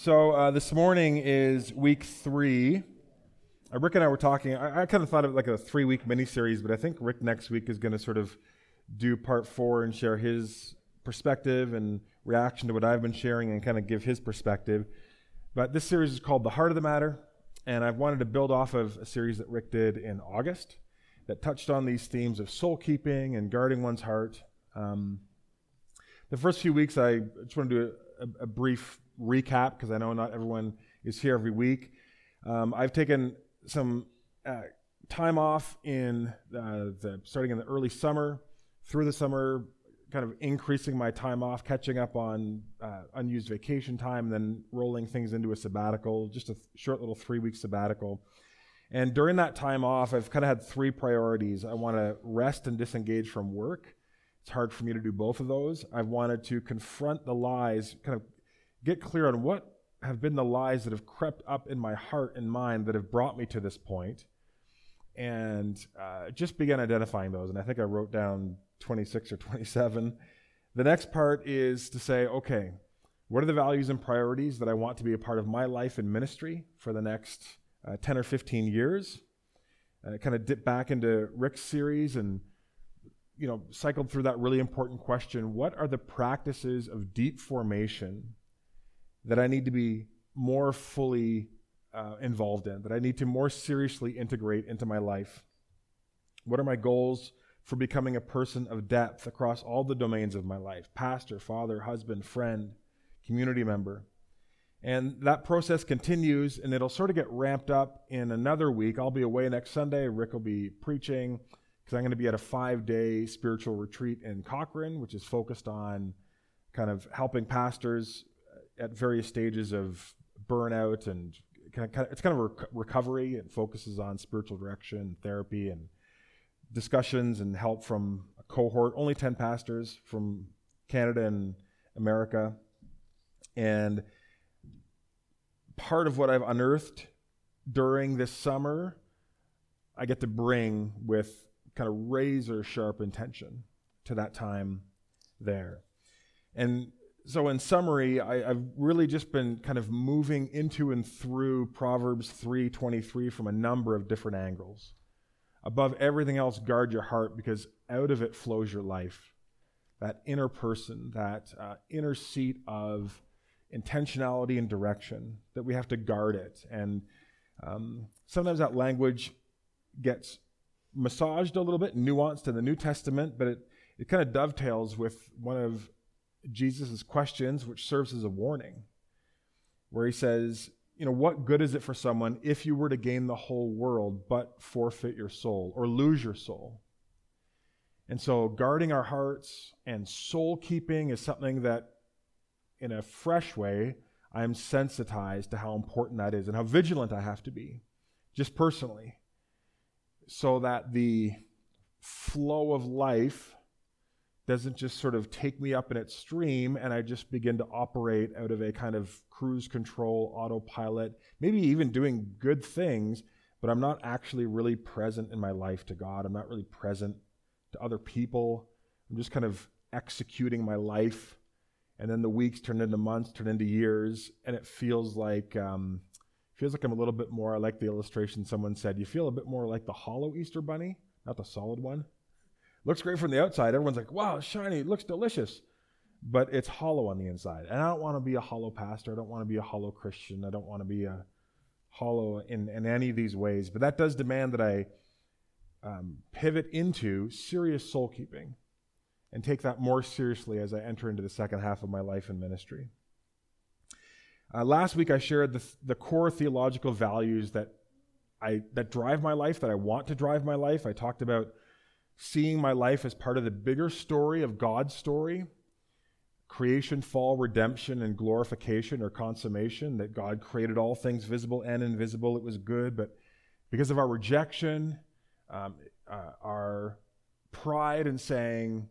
So uh, this morning is week three. Uh, Rick and I were talking. I, I kind of thought of it like a three-week mini-series, but I think Rick next week is going to sort of do part four and share his perspective and reaction to what I've been sharing and kind of give his perspective. But this series is called The Heart of the Matter, and I've wanted to build off of a series that Rick did in August that touched on these themes of soul keeping and guarding one's heart. Um, the first few weeks, I just want to do a, a brief recap because I know not everyone is here every week. Um, I've taken some uh, time off in uh, the starting in the early summer, through the summer, kind of increasing my time off, catching up on uh, unused vacation time, then rolling things into a sabbatical, just a th- short little three week sabbatical. And during that time off, I've kind of had three priorities. I want to rest and disengage from work. It's hard for me to do both of those. I've wanted to confront the lies, kind of get clear on what have been the lies that have crept up in my heart and mind that have brought me to this point, and uh, just begin identifying those. And I think I wrote down 26 or 27. The next part is to say, okay, what are the values and priorities that I want to be a part of my life and ministry for the next uh, 10 or 15 years? Uh, kind of dip back into Rick's series and you know cycled through that really important question what are the practices of deep formation that I need to be more fully uh, involved in, that I need to more seriously integrate into my life? What are my goals for becoming a person of depth across all the domains of my life pastor, father, husband, friend, community member? And that process continues, and it'll sort of get ramped up in another week. I'll be away next Sunday. Rick will be preaching because I'm going to be at a five day spiritual retreat in Cochrane, which is focused on kind of helping pastors at various stages of burnout and kind of, it's kind of a rec- recovery. It focuses on spiritual direction, therapy, and discussions and help from a cohort. Only 10 pastors from Canada and America. And part of what I've unearthed during this summer, I get to bring with kind of razor sharp intention to that time there. And so in summary I, have really just been kind of moving into and through proverbs 3.23 from a number of different angles. Above everything else guard your heart because out of it flows your life. That inner person that uh, inner seat of intentionality and direction that we have to guard it. And um, sometimes that language gets massaged a little bit nuanced in the new testament but it, it kind of dovetails with one of Jesus' questions, which serves as a warning, where he says, You know, what good is it for someone if you were to gain the whole world but forfeit your soul or lose your soul? And so, guarding our hearts and soul keeping is something that, in a fresh way, I'm sensitized to how important that is and how vigilant I have to be, just personally, so that the flow of life doesn't just sort of take me up in its stream and I just begin to operate out of a kind of cruise control, autopilot, maybe even doing good things, but I'm not actually really present in my life to God. I'm not really present to other people. I'm just kind of executing my life. And then the weeks turn into months, turn into years, and it feels like um, feels like I'm a little bit more. I like the illustration someone said. You feel a bit more like the hollow Easter bunny, not the solid one. Looks great from the outside. Everyone's like, wow, shiny. It looks delicious. But it's hollow on the inside. And I don't want to be a hollow pastor. I don't want to be a hollow Christian. I don't want to be a hollow in, in any of these ways. But that does demand that I um, pivot into serious soul keeping and take that more seriously as I enter into the second half of my life in ministry. Uh, last week, I shared the, the core theological values that I that drive my life, that I want to drive my life. I talked about seeing my life as part of the bigger story of God's story creation, fall, redemption, and glorification or consummation, that God created all things visible and invisible. It was good, but because of our rejection, um, uh, our pride in saying,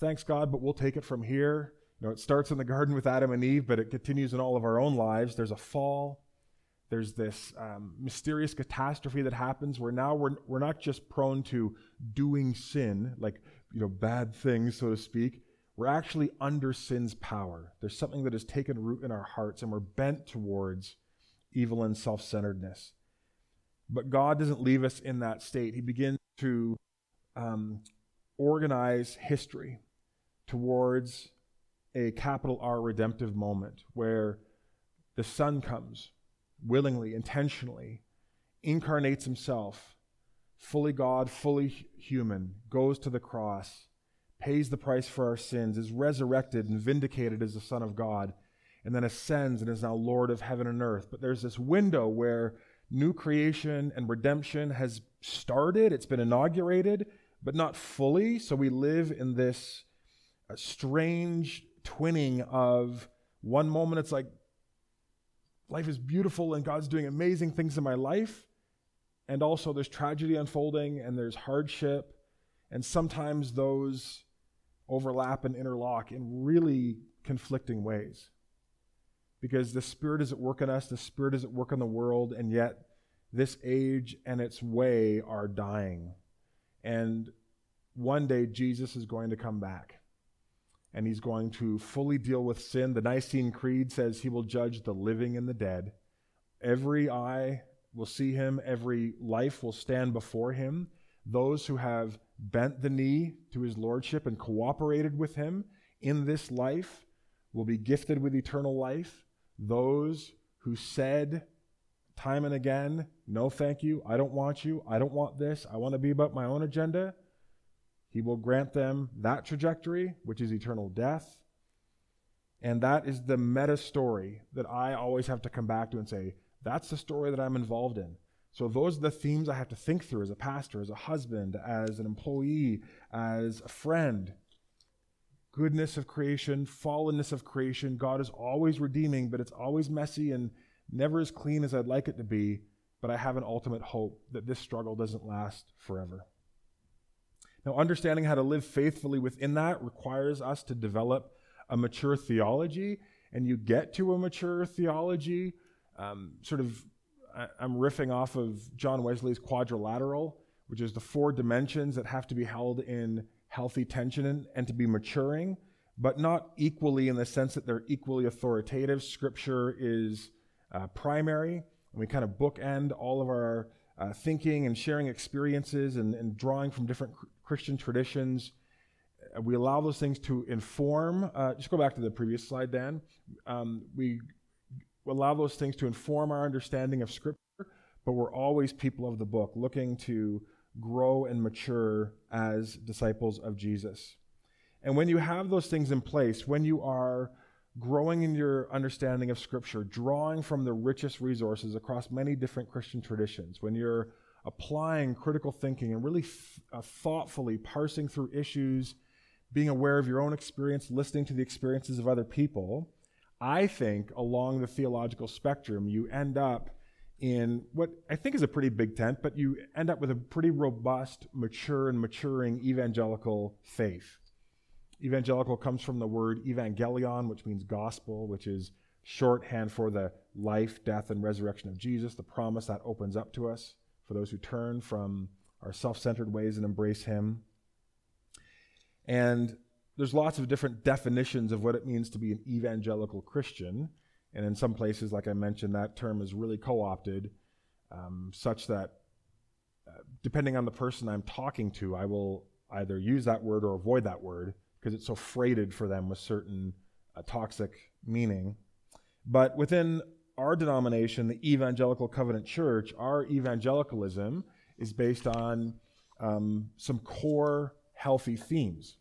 Thanks, God, but we'll take it from here. You know, it starts in the garden with Adam and Eve, but it continues in all of our own lives. There's a fall. There's this um, mysterious catastrophe that happens where now we're, we're not just prone to doing sin, like, you know, bad things, so to speak. we're actually under sin's power. There's something that has taken root in our hearts, and we're bent towards evil and self centeredness. But God doesn't leave us in that state. He begins to um, organize history towards a capital R redemptive moment where the Son comes willingly, intentionally, incarnates himself, fully God, fully human, goes to the cross, pays the price for our sins, is resurrected and vindicated as the Son of God, and then ascends and is now Lord of heaven and earth. But there's this window where new creation and redemption has started, it's been inaugurated, but not fully. So we live in this uh, strange twinning of one moment it's like life is beautiful and God's doing amazing things in my life. And also there's tragedy unfolding and there's hardship. And sometimes those overlap and interlock in really conflicting ways. Because the Spirit is at work in us, the Spirit is at work in the world, and yet this age and its way are dying. And one day Jesus is going to come back and he's going to fully deal with sin. The Nicene Creed says he will judge the living and the dead. Every eye will see him, every life will stand before him. Those who have bent the knee to his lordship and cooperated with him in this life will be gifted with eternal life. Those who said time and again, no, thank you, I don't want you, I don't want this, I want to be about my own agenda, he will grant them that trajectory, which is eternal death. And that is the meta story that I always have to come back to and say, that's the story that I'm involved in. So those are the themes I have to think through as a pastor, as a husband, as an employee, as a friend. Goodness of creation, fallenness of creation. God is always redeeming, but it's always messy and never as clean as I'd like it to be. But I have an ultimate hope that this struggle doesn't last forever. Now, understanding how to live faithfully within that requires us to develop a mature theology. And you get to a mature theology, um, sort of, I'm riffing off of John Wesley's quadrilateral, which is the four dimensions that have to be held in healthy tension and, and to be maturing, but not equally in the sense that they're equally authoritative. Scripture is uh, primary, and we kind of bookend all of our uh, thinking and sharing experiences and, and drawing from different Christian traditions. Uh, we allow those things to inform. Uh, just go back to the previous slide, Dan. Um, we allow those things to inform our understanding of Scripture, but we're always people of the book, looking to grow and mature as disciples of Jesus. And when you have those things in place, when you are growing in your understanding of Scripture, drawing from the richest resources across many different Christian traditions, when you're applying critical thinking and really uh, thoughtfully parsing through issues, being aware of your own experience, listening to the experiences of other people, I think along the theological spectrum, you end up in what I think is a pretty big tent, but you end up with a pretty robust, mature, and maturing evangelical faith. Evangelical comes from the word evangelion, which means gospel, which is shorthand for the life, death, and resurrection of Jesus, the promise that opens up to us for those who turn from our self centered ways and embrace Him. And there's lots of different definitions of what it means to be an evangelical Christian. And in some places, like I mentioned, that term is really co opted, um, such that uh, depending on the person I'm talking to, I will either use that word or avoid that word because it's so freighted for them with certain uh, toxic meaning. But within our denomination, the Evangelical Covenant Church, our evangelicalism is based on um, some core healthy themes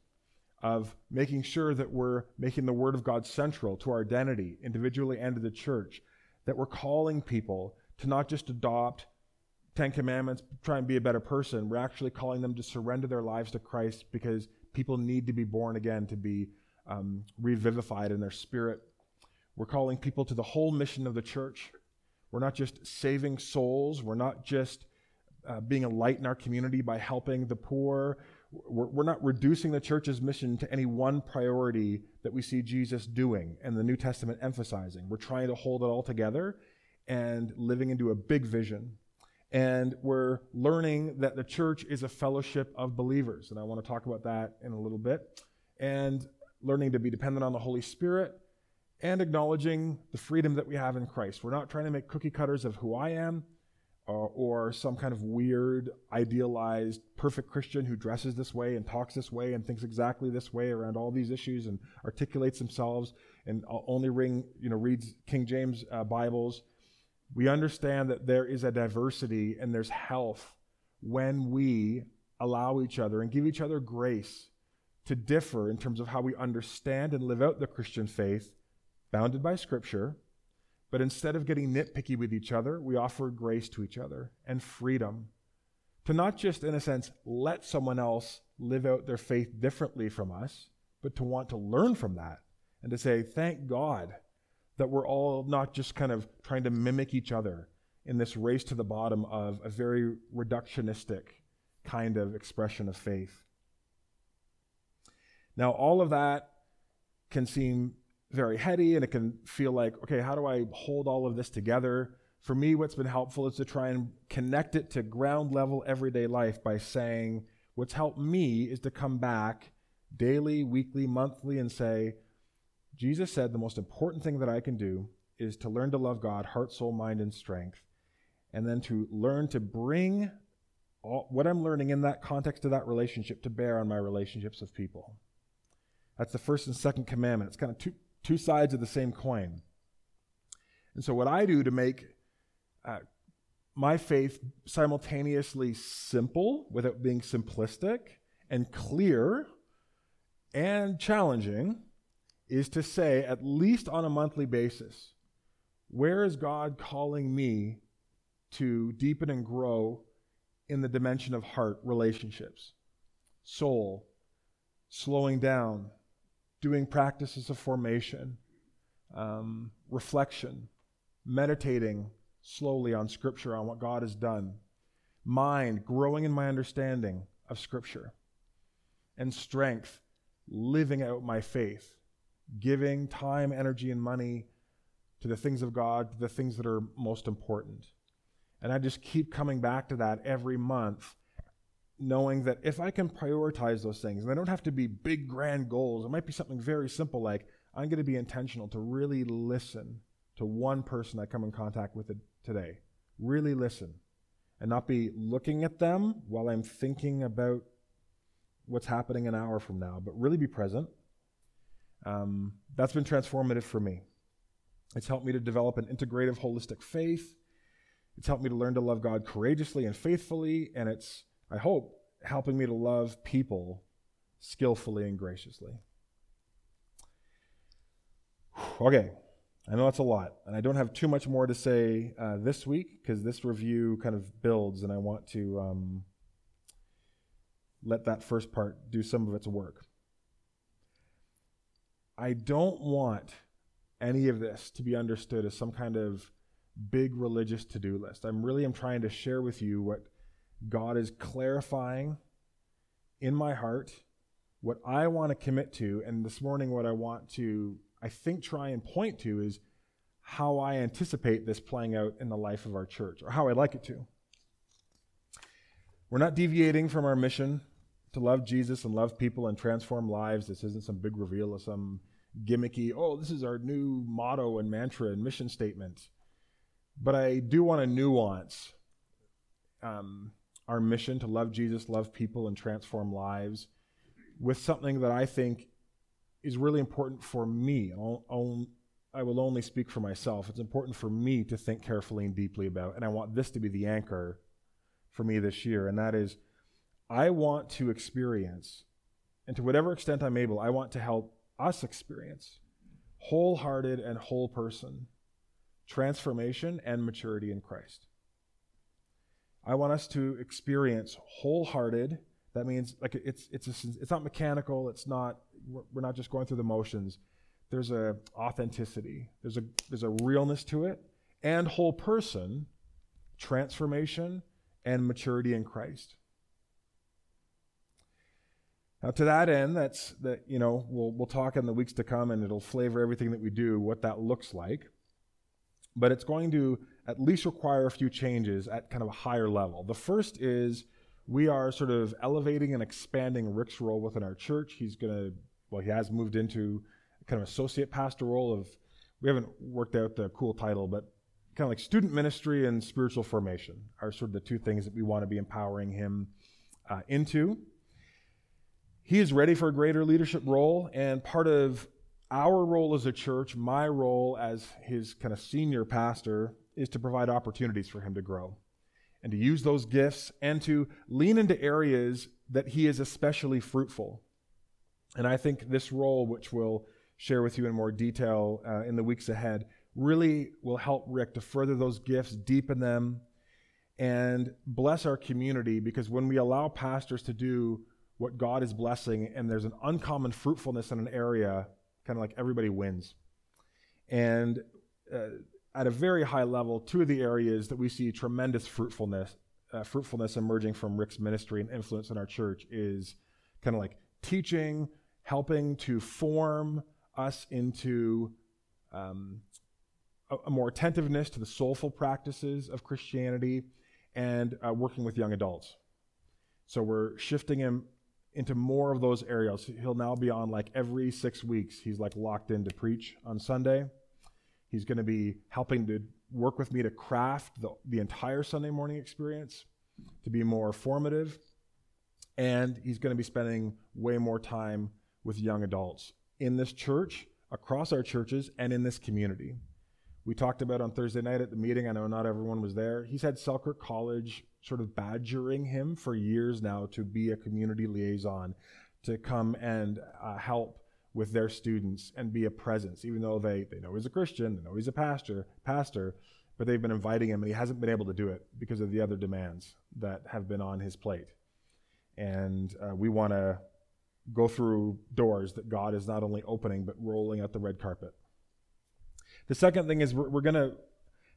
of making sure that we're making the Word of God central to our identity, individually and to the church, that we're calling people to not just adopt Ten Commandments, try and be a better person. We're actually calling them to surrender their lives to Christ because people need to be born again, to be um, revivified in their spirit we're calling people to the whole mission of the church. We're not just saving souls. We're not just uh, being a light in our community by helping the poor. We're, we're not reducing the church's mission to any one priority that we see Jesus doing and the New Testament emphasizing. We're trying to hold it all together and living into a big vision. And we're learning that the church is a fellowship of believers. And I want to talk about that in a little bit. And learning to be dependent on the Holy Spirit, and acknowledging the freedom that we have in Christ. We're not trying to make cookie cutters of who I am or, or, some kind of weird, idealized, perfect Christian who dresses this way and talks this way and thinks exactly this way around all these issues and articulates themselves and only ring, you know, reads King James uh, Bibles. We understand that there is a diversity and there's health when we allow each other and give each other grace to differ in terms of how we understand and live out the Christian faith, bounded by Scripture. But instead of getting nitpicky with each other, we offer grace to each other and freedom to not just, in a sense, let someone else live out their faith differently from us, but to want to learn from that and to say, thank God that we're all not just kind of trying to mimic each other in this race to the bottom of a very reductionistic kind of expression of faith. Now, all of that can seem very heady and it can feel like, okay, how do I hold all of this together? For me, what's been helpful is to try and connect it to ground level everyday life by saying, what's helped me is to come back daily, weekly, monthly, and say, Jesus said the most important thing that I can do is to learn to love God, heart, soul, mind, and strength, and then to learn to bring all, what I'm learning in that context of that relationship to bear on my relationships with people. That's the first and second commandment. It's kind of two, two sides of the same coin. And so, what I do to make uh, my faith simultaneously simple without being simplistic and clear and challenging is to say, at least on a monthly basis, where is God calling me to deepen and grow in the dimension of heart relationships, soul, slowing down, doing practices of formation, um, reflection, meditating slowly on Scripture, on what God has done, mind, growing in my understanding of Scripture, and strength, living out my faith, giving time, energy, and money to the things of God, to the things that are most important. And I just keep coming back to that every month knowing that if I can prioritize those things, and they don't have to be big, grand goals, it might be something very simple like I'm going to be intentional to really listen to one person I come in contact with today. Really listen and not be looking at them while I'm thinking about what's happening an hour from now, but really be present. Um, that's been transformative for me. It's helped me to develop an integrative, holistic faith. It's helped me to learn to love God courageously and faithfully, and it's I hope, helping me to love people skillfully and graciously. Okay, I know that's a lot, and I don't have too much more to say uh, this week because this review kind of builds, and I want to um, let that first part do some of its work. I don't want any of this to be understood as some kind of big religious to do list. I'm really am trying to share with you what God is clarifying in my heart what I want to commit to. And this morning, what I want to, I think, try and point to is how I anticipate this playing out in the life of our church, or how I'd like it to. We're not deviating from our mission to love Jesus and love people and transform lives. This isn't some big reveal of some gimmicky, oh, this is our new motto and mantra and mission statement. But I do want to nuance um, our mission to love Jesus, love people, and transform lives with something that I think is really important for me. I'll, I will only speak for myself. It's important for me to think carefully and deeply about, and I want this to be the anchor for me this year, and that is I want to experience, and to whatever extent I'm able, I want to help us experience wholehearted and whole person transformation and maturity in Christ. I want us to experience wholehearted. That means like it's it's a, it's not mechanical. It's not we're not just going through the motions. There's a authenticity. There's a there's a realness to it, and whole person transformation and maturity in Christ. Now, to that end, that's that you know we'll we'll talk in the weeks to come, and it'll flavor everything that we do, what that looks like. But it's going to at least require a few changes at kind of a higher level. The first is we are sort of elevating and expanding Rick's role within our church. He's going to well, he has moved into kind of associate pastor role of, we haven't worked out the cool title, but kind of like student ministry and spiritual formation are sort of the two things that we want to be empowering him uh, into. He is ready for a greater leadership role, and part of our role as a church, my role as his kind of senior pastor, is to provide opportunities for him to grow and to use those gifts and to lean into areas that he is especially fruitful. And I think this role, which we'll share with you in more detail uh, in the weeks ahead, really will help Rick to further those gifts, deepen them, and bless our community because when we allow pastors to do what God is blessing and there's an uncommon fruitfulness in an area, kind of like everybody wins. And uh, at a very high level, two of the areas that we see tremendous fruitfulness, uh, fruitfulness emerging from Rick's ministry and influence in our church is kind of like teaching, helping to form us into um, a, a, more attentiveness to the soulful practices of Christianity and uh, working with young adults. So we're shifting him into more of those areas. He'll now be on like every six weeks. He's like locked in to preach on Sunday. He's going to be helping to work with me to craft the, the entire Sunday morning experience to be more formative. And he's going to be spending way more time with young adults in this church, across our churches, and in this community. We talked about on Thursday night at the meeting. I know not everyone was there. He's had Selkirk College sort of badgering him for years now to be a community liaison, to come and uh, help with their students and be a presence, even though they, they know he's a Christian, they know he's a pastor, pastor, but they've been inviting him and he hasn't been able to do it because of the other demands that have been on his plate. And uh, we want to go through doors that God is not only opening, but rolling out the red carpet. The second thing is we're, we're going to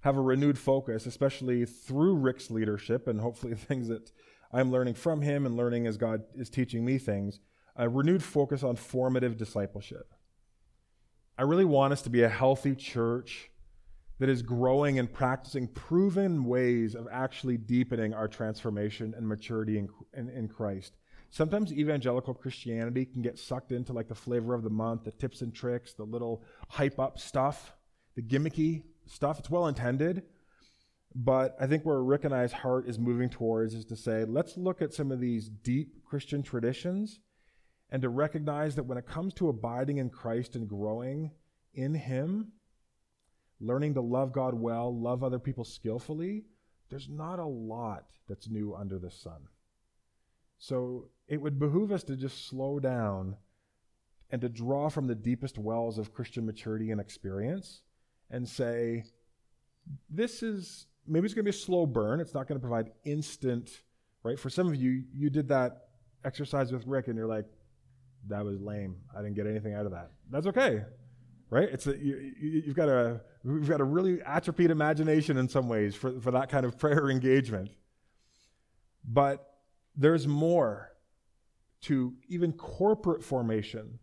have a renewed focus, especially through Rick's leadership and hopefully things that I'm learning from him and learning as God is teaching me things a renewed focus on formative discipleship. I really want us to be a healthy church that is growing and practicing proven ways of actually deepening our transformation and maturity in, in, in, Christ. Sometimes evangelical Christianity can get sucked into like the flavor of the month, the tips and tricks, the little hype up stuff, the gimmicky stuff. It's well intended, but I think where Rick and I's heart is moving towards is to say, let's look at some of these deep Christian traditions and to recognize that when it comes to abiding in Christ and growing in Him, learning to love God well, love other people skillfully, there's not a lot that's new under the sun. So it would behoove us to just slow down and to draw from the deepest wells of Christian maturity and experience and say, this is maybe it's going to be a slow burn. It's not going to provide instant, right? For some of you, you did that exercise with Rick and you're like, that was lame. I didn't get anything out of that. That's okay, right? It's a, you, have got a we've got a really atrophied imagination in some ways for, for that kind of prayer engagement. But there's more to even corporate formation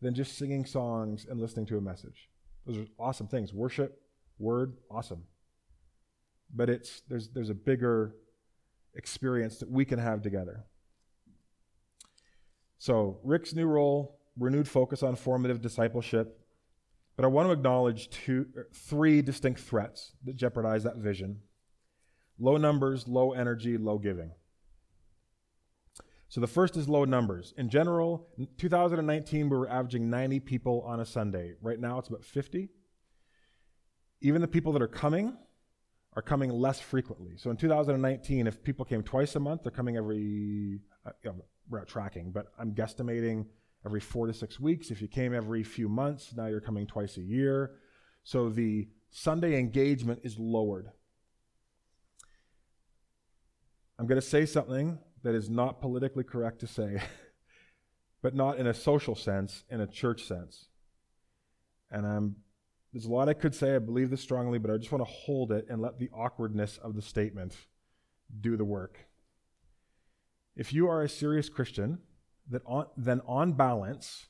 than just singing songs and listening to a message. Those are awesome things. Worship, word, awesome. But it's there's there's a bigger experience that we can have together. So, Rick's new role, renewed focus on formative discipleship. But I want to acknowledge two, er, three distinct threats that jeopardize that vision low numbers, low energy, low giving. So the first is low numbers. In general, in 2019, we were averaging 90 people on a Sunday. Right now, it's about 50. Even the people that are coming are coming less frequently. So in 2019, if people came twice a month, they're coming every, uh, uh, tracking, but I'm guesstimating every four to six weeks. If you came every few months, now you're coming twice a year. So the Sunday engagement is lowered. I'm going to say something that is not politically correct to say, but not in a social sense, in a church sense. And I'm there's a lot I could say, I believe this strongly, but I just want to hold it and let the awkwardness of the statement do the work. If you are a serious Christian, that on, then on balance,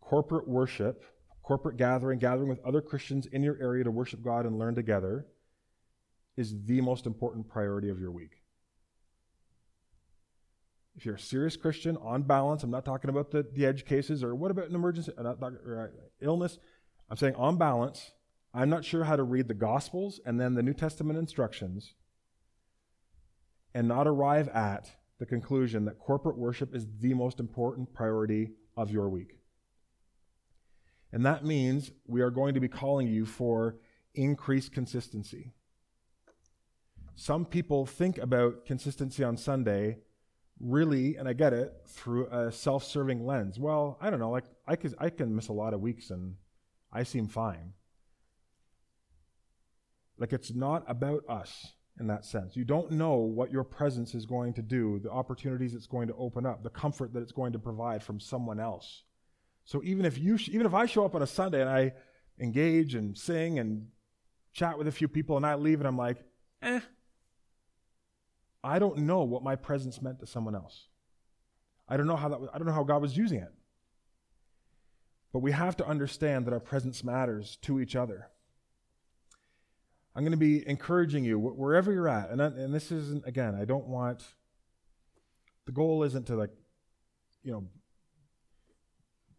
corporate worship, corporate gathering, gathering with other Christians in your area to worship God and learn together, is the most important priority of your week. if you're a serious Christian, on balance, I'm not talking about the, the edge cases or what about an emergency, uh, illness. I'm saying on balance, I'm not sure how to read the Gospels and then the New Testament instructions and not arrive at the conclusion that corporate worship is the most important priority of your week. And that means we are going to be calling you for increased consistency. Some people think about consistency on Sunday really, and I get it, through a self serving lens. Well, I don't know, like I, could, I can miss a lot of weeks and I seem fine. Like it's not about us in that sense. You don't know what your presence is going to do, the opportunities it's going to open up, the comfort that it's going to provide from someone else. So even if you, even if I show up on a Sunday and I engage and sing and chat with a few people and I leave and I'm like, eh, I don't know what my presence meant to someone else. I don't know how that was, I don't know how God was using it. But we have to understand that our presence matters to each other. I'm going to be encouraging you wherever you're at. And, I, and this isn't, again, I don't want, the goal isn't to like, you know,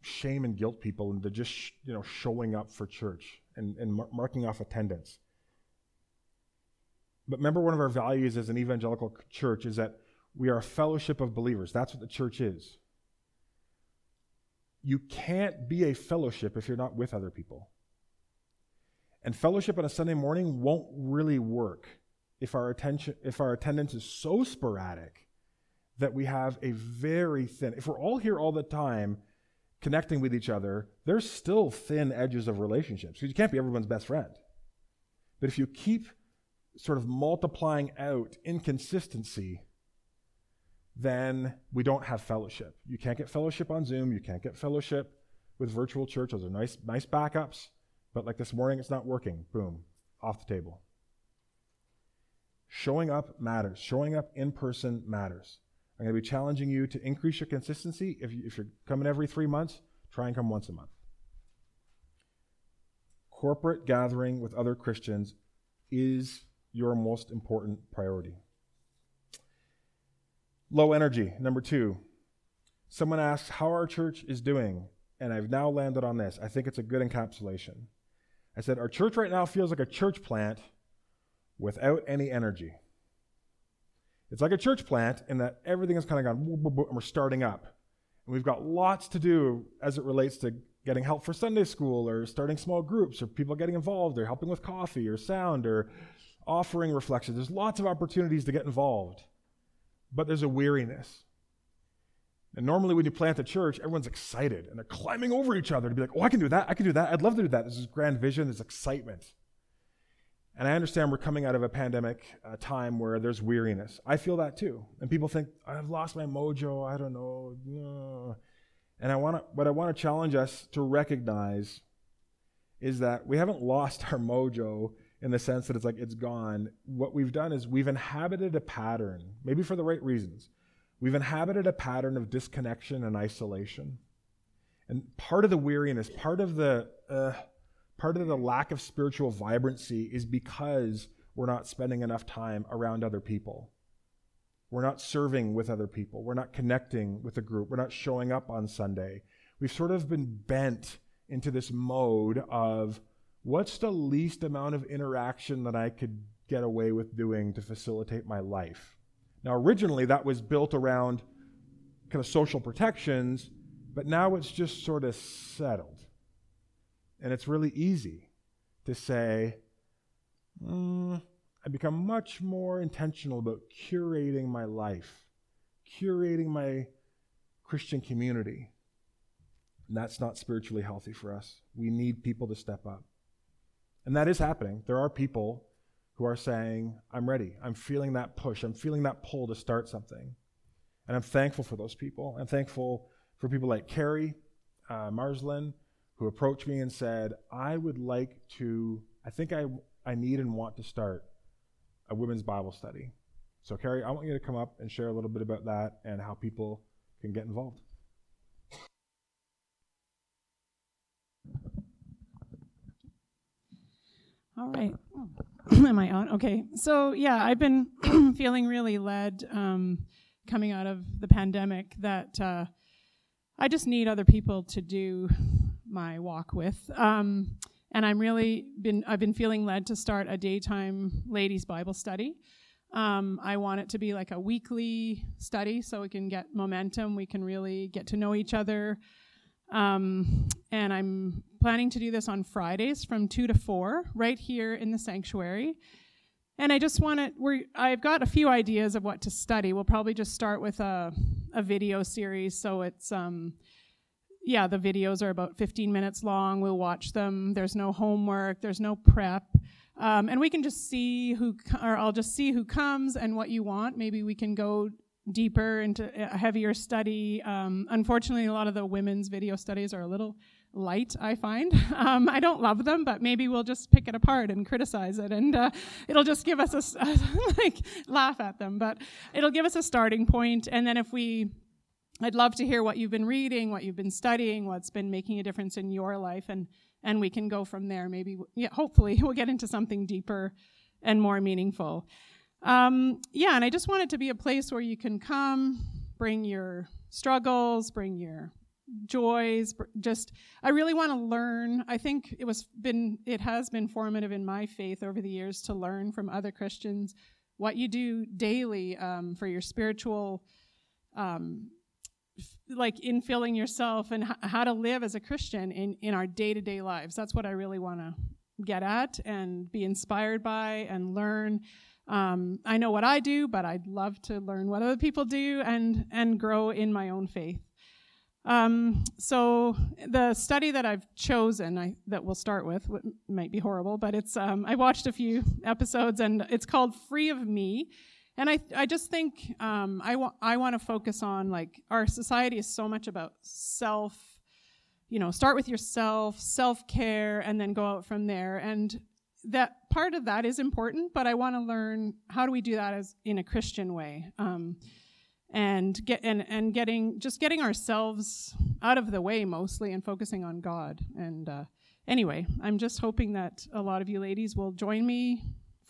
shame and guilt people into just, you know, showing up for church and, and mar- marking off attendance. But remember, one of our values as an evangelical church is that we are a fellowship of believers. That's what the church is. You can't be a fellowship if you're not with other people. And fellowship on a Sunday morning won't really work if our attention if our attendance is so sporadic that we have a very thin if we're all here all the time connecting with each other, there's still thin edges of relationships because you can't be everyone's best friend. But if you keep sort of multiplying out inconsistency, then we don't have fellowship. You can't get fellowship on Zoom, you can't get fellowship with virtual church. Those are nice nice backups. But like this morning, it's not working. Boom, off the table. Showing up matters. Showing up in person matters. I'm going to be challenging you to increase your consistency. If, you, if you're coming every three months, try and come once a month. Corporate gathering with other Christians is your most important priority. Low energy, number two. Someone asks how our church is doing, and I've now landed on this. I think it's a good encapsulation. I said, Our church right now feels like a church plant without any energy. It's like a church plant in that everything has kind of gone, and we're starting up. And we've got lots to do as it relates to getting help for Sunday school or starting small groups or people getting involved or helping with coffee or sound or offering reflections. There's lots of opportunities to get involved, but there's a weariness. And normally, when you plant a church, everyone's excited and they're climbing over each other to be like, oh, I can do that. I can do that. I'd love to do that. There's this grand vision, there's excitement. And I understand we're coming out of a pandemic uh, time where there's weariness. I feel that too. And people think, I've lost my mojo. I don't know. And I want to, what I want to challenge us to recognize is that we haven't lost our mojo in the sense that it's like it's gone. What we've done is we've inhabited a pattern, maybe for the right reasons We've inhabited a pattern of disconnection and isolation. And part of the weariness, part of the uh, part of the lack of spiritual vibrancy is because we're not spending enough time around other people. We're not serving with other people. We're not connecting with a group. We're not showing up on Sunday. We've sort of been bent into this mode of what's the least amount of interaction that I could get away with doing to facilitate my life? Now, originally that was built around kind of social protections, but now it's just sort of settled. And it's really easy to say, mm, I become much more intentional about curating my life, curating my Christian community. And that's not spiritually healthy for us. We need people to step up. And that is happening. There are people who are saying, I'm ready. I'm feeling that push. I'm feeling that pull to start something. And I'm thankful for those people. I'm thankful for people like Carrie uh, Marslin, who approached me and said, I would like to, I think I, I need and want to start a women's Bible study. So, Carrie, I want you to come up and share a little bit about that and how people can get involved. All right. Am I on? Okay. So, yeah, I've been feeling really led, um, coming out of the pandemic that uh, I just need other people to do my walk with. Um, and I'm really been I've been feeling led to start a daytime ladies Bible study. Um, I want it to be like a weekly study so we can get momentum. We can really get to know each other. Um, and I'm planning to do this on Fridays from 2 to 4 right here in the sanctuary. And I just want to, we I've got a few ideas of what to study. We'll probably just start with a, a video series. So it's, um, yeah, the videos are about 15 minutes long. We'll watch them. There's no homework, there's no prep. Um, and we can just see who, or I'll just see who comes and what you want. Maybe we can go deeper into a heavier study. Um, unfortunately, a lot of the women's video studies are a little light, I find. Um, I don't love them, but maybe we'll just pick it apart and criticize it, and uh, it'll just give us a, like, laugh at them. But it'll give us a starting point, and then if we I'd love to hear what you've been reading, what you've been studying, what's been making a difference in your life, and and we can go from there. Maybe, yeah, hopefully, we'll get into something deeper and more meaningful. Um, yeah, and I just want it to be a place where you can come, bring your struggles, bring your joys. Just, I really want to learn. I think it was been, it has been formative in my faith over the years to learn from other Christians what you do daily um, for your spiritual. Um, like infilling yourself and h- how to live as a Christian in, in our day to day lives. That's what I really want to get at and be inspired by and learn. Um, I know what I do, but I'd love to learn what other people do and and grow in my own faith. Um, so the study that I've chosen, I, that we'll start with, might be horrible, but it's um, I watched a few episodes and it's called "Free of Me." and I, I just think um, I, wa- I want to focus on like our society is so much about self you know start with yourself self-care and then go out from there and that part of that is important but i want to learn how do we do that as in a christian way um, and get and, and getting just getting ourselves out of the way mostly and focusing on god and uh, anyway i'm just hoping that a lot of you ladies will join me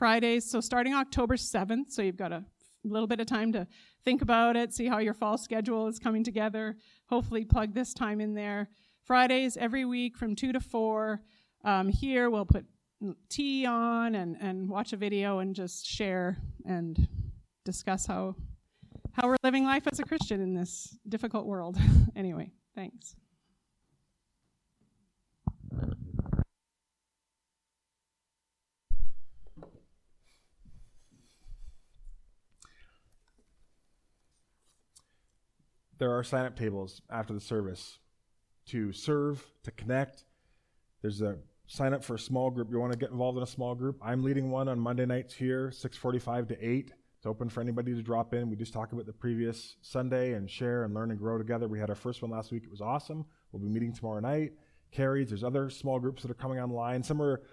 Fridays. So starting October 7th, so you've got a little bit of time to think about it, see how your fall schedule is coming together. Hopefully, plug this time in there. Fridays every week from 2 to 4. Um, here, we'll put tea on and, and watch a video and just share and discuss how, how we're living life as a Christian in this difficult world. anyway, thanks. there are sign up tables after the service to serve, to connect. There's a sign up for a small group. You want to get involved in a small group? I'm leading one on Monday nights here, 6:45 to 8. It's open for anybody to drop in. We just talk about the previous Sunday and share and learn and grow together. We had our first one last week. It was awesome. We'll be meeting tomorrow night. Carries. There's other small groups that are coming online. Some are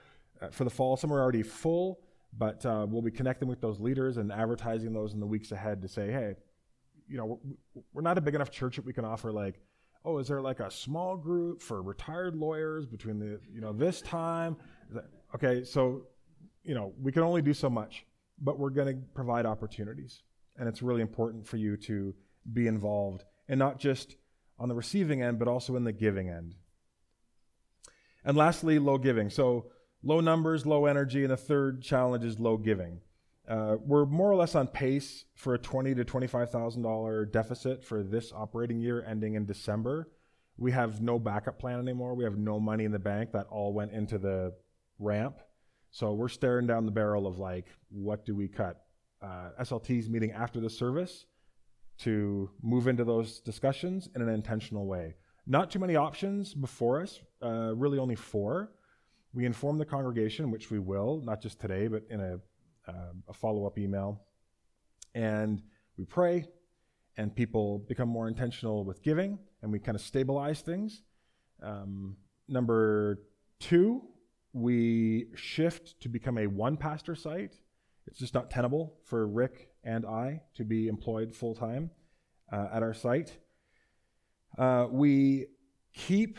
uh, for the fall. Some are already full, but uh, we'll be connecting with those leaders and advertising those in the weeks ahead to say, hey, you know, we're not a big enough church that we can offer like, oh, is there like a small group for retired lawyers between the, you know, this time? Okay, so, you know, we can only do so much, but we're going to provide opportunities. And it's really important for you to be involved and not just on the receiving end, but also in the giving end. And lastly, low giving. So, low numbers, low energy, and the third challenge is low giving. Uh, we're more or less on pace for a twenty to twenty-five thousand dollar deficit for this operating year, ending in December. We have no backup plan anymore. We have no money in the bank. That all went into the ramp. So we're staring down the barrel of like, what do we cut? Uh, SLT's meeting after the service to move into those discussions in an intentional way. Not too many options before us, uh, really only four. We inform the congregation, which we will, not just today, but in a uh, a follow up email. And we pray, and people become more intentional with giving, and we kind of stabilize things. Um, number two, we shift to become a one pastor site. It's just not tenable for Rick and I to be employed full time uh, at our site. Uh, we keep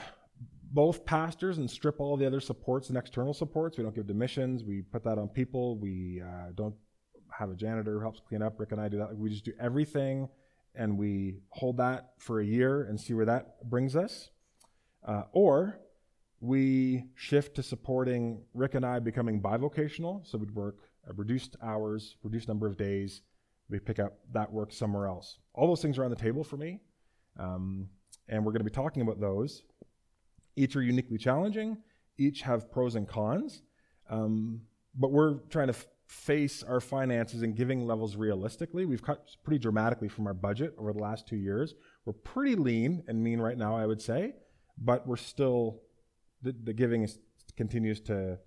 both pastors and strip all the other supports and external supports. We don't give missions. We put that on people. We uh, don't have a janitor who helps clean up. Rick and I do that. We just do everything and we hold that for a year and see where that brings us. Uh, or we shift to supporting Rick and I becoming bivocational. So we'd work reduced hours, reduced number of days. We pick up that work somewhere else. All those things are on the table for me. Um, and we're going to be talking about those. Each are uniquely challenging, each have pros and cons. Um, but we're trying to f- face our finances and giving levels realistically. We've cut pretty dramatically from our budget over the last two years. We're pretty lean and mean right now, I would say, but we're still, the, the giving is, continues to,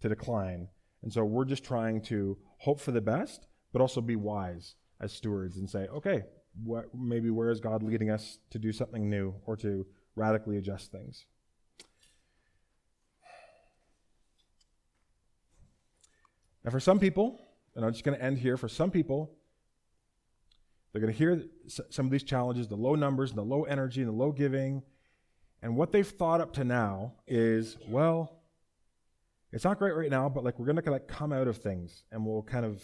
to decline. And so we're just trying to hope for the best, but also be wise as stewards and say, okay, what, maybe where is God leading us to do something new or to radically adjust things? Now, for some people, and I'm just going to end here, for some people, they're going to hear some of these challenges the low numbers, and the low energy, and the low giving. And what they've thought up to now is, well, it's not great right now, but like we're to like come out of things and we'll kind of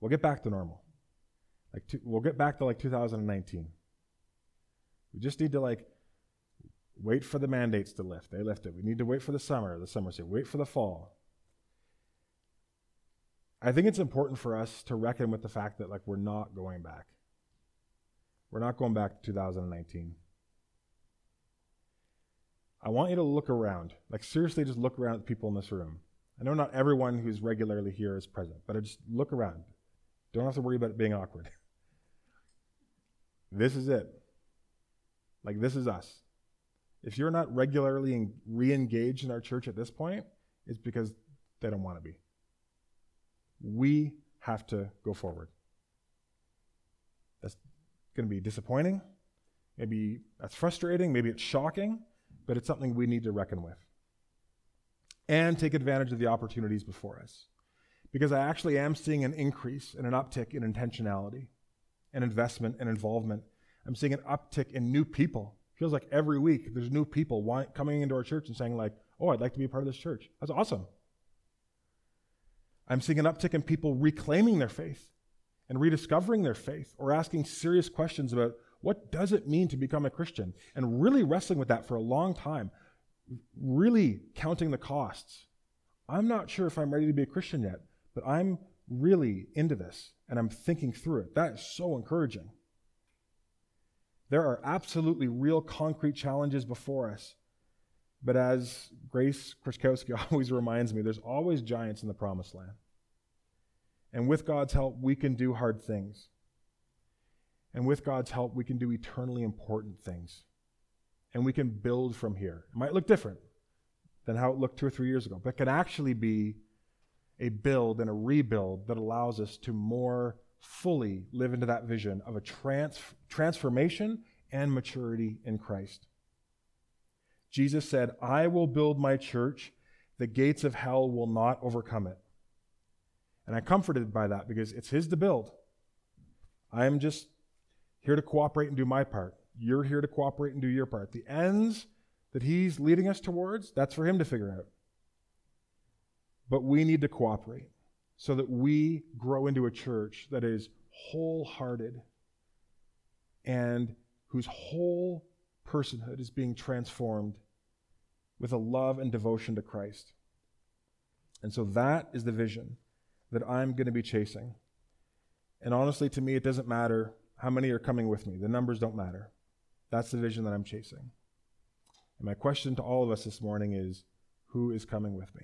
we'll get back to normal. Like to, we'll get back to like 2019. We just need to like wait for the mandates to lift. They lifted. We need to wait for the summer. The summer say wait for the fall. I think it's important for us to reckon with the fact that like we're not going back. We're not going back to 2019. I want you to look around. Like seriously just look around at the people in this room. I know not everyone who's regularly here is present, but I just look around. Don't have to worry about it being awkward. this is it. Like this is us. If you're not regularly re-engaged in our church at this point, it's because they don't want to be. We have to go forward. That's going to be disappointing. Maybe that's frustrating. Maybe it's shocking, but it's something we need to reckon with. And take advantage of the opportunities before us. Because I actually am seeing an increase and an uptick in intentionality and investment and involvement. I'm seeing an uptick in new people. Feels like every week there's new people coming into our church and saying, like, oh, I'd like to be a part of this church. That's awesome. I'm seeing an uptick in people reclaiming their faith and rediscovering their faith or asking serious questions about what does it mean to become a Christian and really wrestling with that for a long time, really counting the costs. I'm not sure if I'm ready to be a Christian yet, but I'm really into this and I'm thinking through it. That is so encouraging. There are absolutely real concrete challenges before us. But as Grace Krzyzkowski always reminds me, there's always giants in the promised land. And with God's help, we can do hard things. And with God's help, we can do eternally important things. And we can build from here. It might look different than how it looked two or three years ago, but it can actually be a build and a rebuild that allows us to more fully live into that vision of a trans- transformation and maturity in Christ. Jesus said, I will build my church, the gates of hell will not overcome it. And I'm comforted by that because it's His to build. I am just here to cooperate and do my part. You're here to cooperate and do your part. The ends that He's leading us towards, that's for Him to figure out. But we need to cooperate so that we grow into a church that is wholehearted and whose whole personhood is being transformed with a love and devotion to Christ. And so that is the vision that I'm going to be chasing. And honestly, to me, it doesn't matter how many are coming with me. The numbers don't matter. That's the vision that I'm chasing. And my question to all of us this morning is who is coming with me?